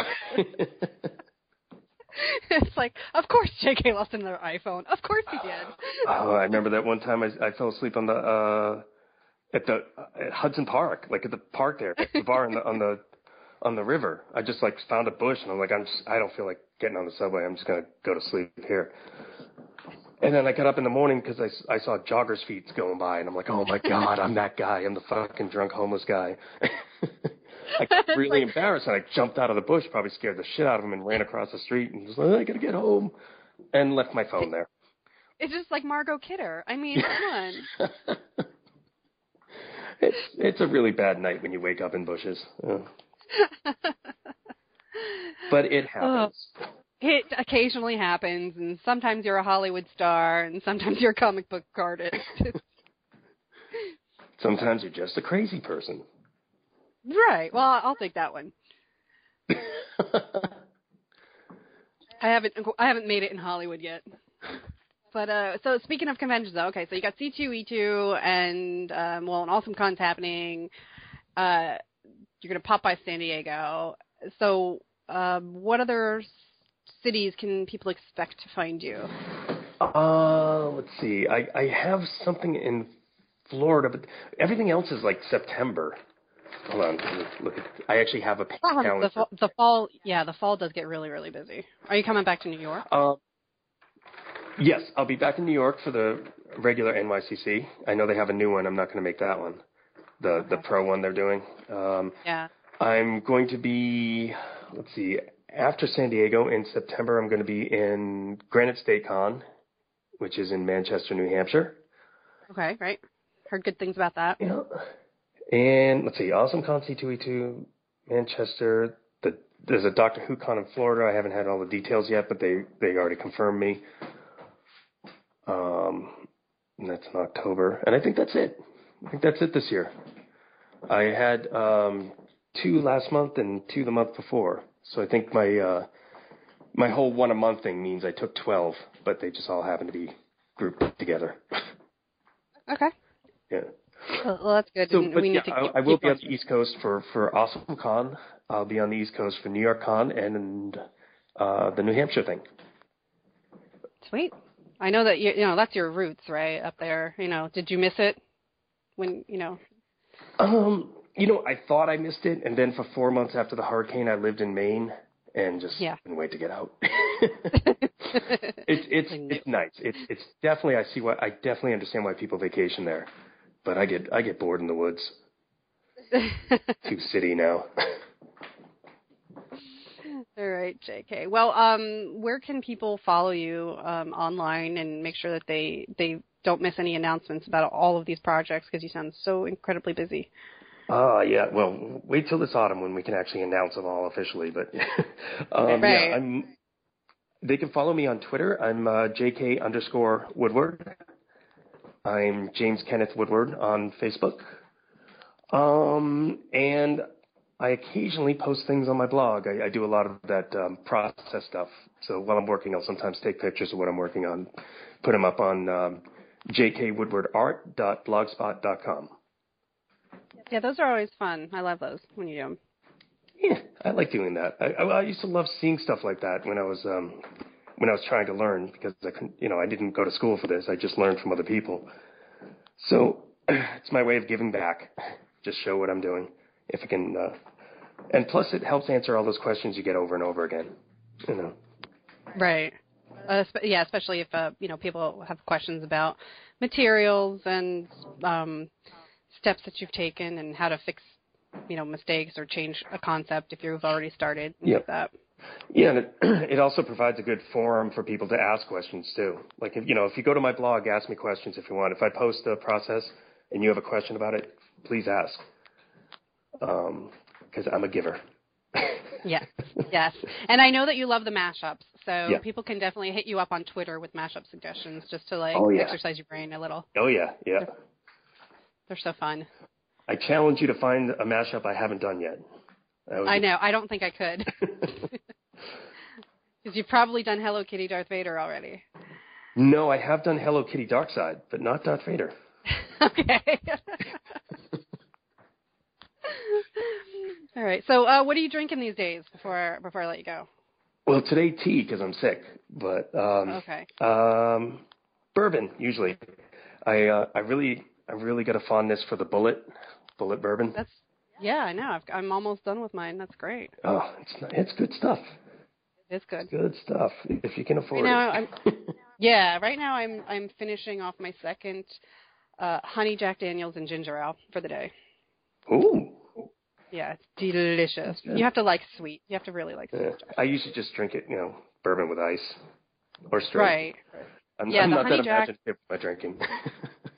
it's like, of course J.K. lost another iPhone. Of course he did. oh, I remember that one time I, I fell asleep on the uh at the at Hudson Park, like at the park there, at the bar on the on the on the river. I just like found a bush and I'm like, I'm just I don't feel like getting on the subway. I'm just gonna go to sleep here. And then I got up in the morning because I, s- I saw joggers' feet going by, and I'm like, oh my god, I'm that guy. I'm the fucking drunk homeless guy. I got really embarrassed, and I jumped out of the bush, probably scared the shit out of him, and ran across the street, and was like, I gotta get home. and left my phone there. It's just like Margot Kidder. I mean, come on. it's it's a really bad night when you wake up in bushes. Yeah. but it happens. Oh, it occasionally happens, and sometimes you're a Hollywood star, and sometimes you're a comic book artist. sometimes you're just a crazy person. Right. Well, I'll take that one. I haven't I haven't made it in Hollywood yet. But uh, so speaking of conventions, though, okay, so you got C2E2 and um, well, an awesome con's happening. Uh, you're gonna pop by San Diego. So, um, what other cities can people expect to find you? Uh, let's see. I I have something in Florida, but everything else is like September. Hold on, look at. I actually have a calendar. The fall, the fall, yeah, the fall does get really, really busy. Are you coming back to New York? Uh, yes, I'll be back in New York for the regular NYCC. I know they have a new one. I'm not going to make that one, the okay. the pro one they're doing. Um, yeah. I'm going to be. Let's see. After San Diego in September, I'm going to be in Granite State Con, which is in Manchester, New Hampshire. Okay, great. Heard good things about that. Yeah. And let's see, Awesome Con C2E2, Manchester. The, there's a Doctor Who Con in Florida. I haven't had all the details yet, but they, they already confirmed me. Um, that's in October. And I think that's it. I think that's it this year. I had um, two last month and two the month before. So I think my uh, my whole one a month thing means I took 12, but they just all happen to be grouped together. Okay. Yeah. Well, that's good. So, but we yeah, to I, I will be on the East Coast for for Awesome Con. I'll be on the East Coast for New York Con and uh, the New Hampshire thing. Sweet. I know that you, you know that's your roots, right up there. You know, did you miss it when you know? Um, you know, I thought I missed it, and then for four months after the hurricane, I lived in Maine and just yeah. couldn't wait to get out. it's it's it's nice. It's it's definitely I see why I definitely understand why people vacation there but I get I get bored in the woods. Too city now. All right, JK. Well, um, where can people follow you um, online and make sure that they they don't miss any announcements about all of these projects because you sound so incredibly busy. Ah, uh, yeah. Well, wait till this autumn when we can actually announce them all officially. But um, right. yeah, I'm. They can follow me on Twitter. I'm uh, JK underscore Woodward. I'm James Kenneth Woodward on Facebook. Um, and I occasionally post things on my blog. I, I do a lot of that um, process stuff. So while I'm working, I'll sometimes take pictures of what I'm working on, put them up on um, jkwoodwardart.blogspot.com. Yeah, those are always fun. I love those when you do them. Yeah, I like doing that. I, I, I used to love seeing stuff like that when I was um, when I was trying to learn because I couldn't, you know, I didn't go to school for this. I just learned from other people. So it's my way of giving back. Just show what I'm doing if I can. Uh, and plus, it helps answer all those questions you get over and over again. You know. Right. Uh, yeah, especially if uh, you know people have questions about materials and um, steps that you've taken and how to fix you know mistakes or change a concept if you've already started. Yeah. Like that. Yeah, and it, it also provides a good forum for people to ask questions too. Like if you know, if you go to my blog, ask me questions if you want. If I post a process and you have a question about it, please ask. Because um, I'm a giver. Yes, yes, and I know that you love the mashups, so Yeah. people can definitely hit you up on Twitter with mashup suggestions just to like Oh, yeah. exercise your brain a little. Oh yeah, yeah. They're so fun. I challenge you to find a mashup I haven't done yet. I know. I don't think I could. Because you've probably done Hello Kitty Darth Vader already. no, I have done Hello Kitty Darkseid, but not Darth Vader. okay. All right. So, uh, what are you drinking these days before before I let you go? Well, today tea because I'm sick, but um, Okay. um, bourbon usually. I uh, I really I really got a fondness for the Bulleit Bulleit bourbon. That's yeah. I know. I've, I'm almost done with mine. That's great. Oh, it's it's good stuff. It's good. Good stuff if you can afford Right it. Yeah. Right now, I'm I'm finishing off my second uh, honey Jack Daniels and ginger ale for the day. Ooh. Yeah, it's delicious. You have to like sweet. You have to really like sweet. Yeah. I usually just drink it, you know, bourbon with ice. or straight. Right. I'm, Yeah, I'm the not honey that jack- imaginative my drinking.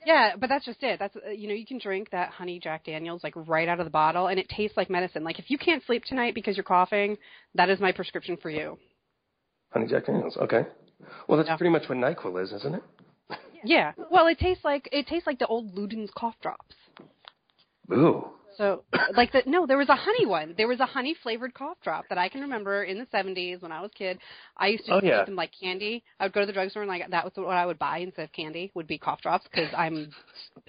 Yeah, but that's just it. That's you know you can drink that honey Jack Daniels like right out of the bottle, and it tastes like medicine. Like if you can't sleep tonight because you're coughing, that is my prescription for you. honey Jack Daniels. Okay. Well, that's Yeah. pretty much what Nyquil is, isn't it? Yeah. Well, it tastes like it tastes like the old Luden's cough drops. Ooh. So like the no, there was a honey one. There was a honey flavored cough drop that I can remember in the seventies when I was a kid. I used to Oh, just yeah. eat them like candy. I would go to the drugstore and like that was what I would buy instead of candy would be cough drops because I'm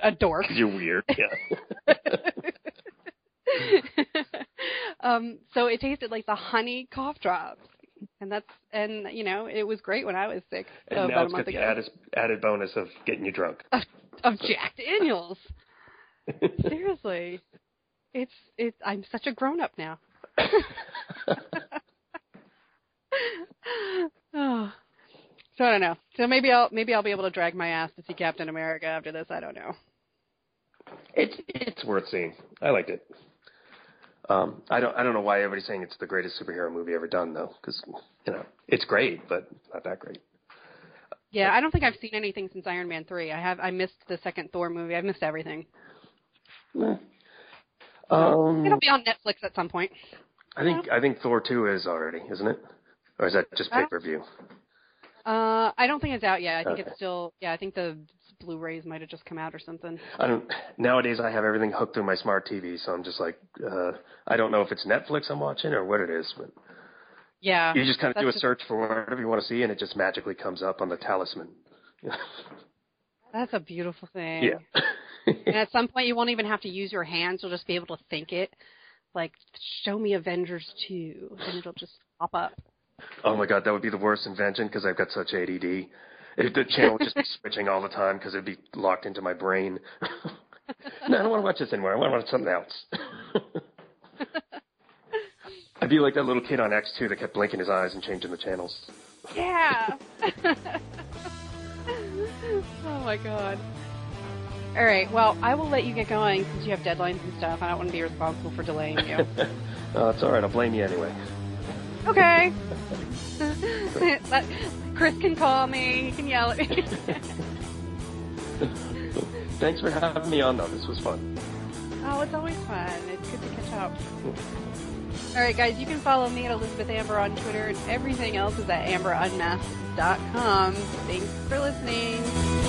a dork. You're weird. Yeah. um, so it tasted like the honey cough drops, and that's and you know it was great when I was sick and uh, now about a it's got the added, added bonus of getting you drunk. of Jack Daniels. Seriously, it's it's I'm such a grown up now. oh. So I don't know. So maybe I'll maybe I'll be able to drag my ass to see Captain America after this. I don't know. It's it's worth seeing. I liked it. Um, I don't I don't know why everybody's saying it's the greatest superhero movie ever done though, because you know it's great, but not that great. Yeah, I don't think I've seen anything since Iron Man three. I have I missed the second Thor movie. I've missed everything. Um, It'll be on Netflix at some point. I think I think Thor two is already, isn't it? Or is that just pay per view? Uh, I don't think it's out yet. I think Okay. it's still. Yeah, I think the Blu-rays might have just come out or something. I don't. Nowadays, I have everything hooked through my smart TV, so I'm just like, uh, I don't know if it's Netflix I'm watching or what it is, but Yeah. you just kind of do a just- search for whatever you want to see, and it just magically comes up on the talisman. That's a beautiful thing. yeah. And at some point, you won't even have to use your hands. You'll just be able to think it. Like, show me Avengers 2, and it'll just pop up. Oh my god, that would be the worst invention because I've got such ADD. If the channel would just be switching all the time because it'd be locked into my brain. no, I don't want to watch this anymore. I want to watch something else. I'd be like that little kid on X2 that kept blinking his eyes and changing the channels. Yeah. oh my god. All right. Well, I will let you get going since you have deadlines and stuff. I don't want to be responsible for delaying you. oh, it's all right. I'll blame you anyway. okay. Chris can call me. He can yell at me. Thanks for having me on, though. This was fun. oh, it's always fun. It's good to catch up. All right, guys. You can follow me at Elizabeth Amber on Twitter, and everything else is at amberunmasked.com. Thanks for listening.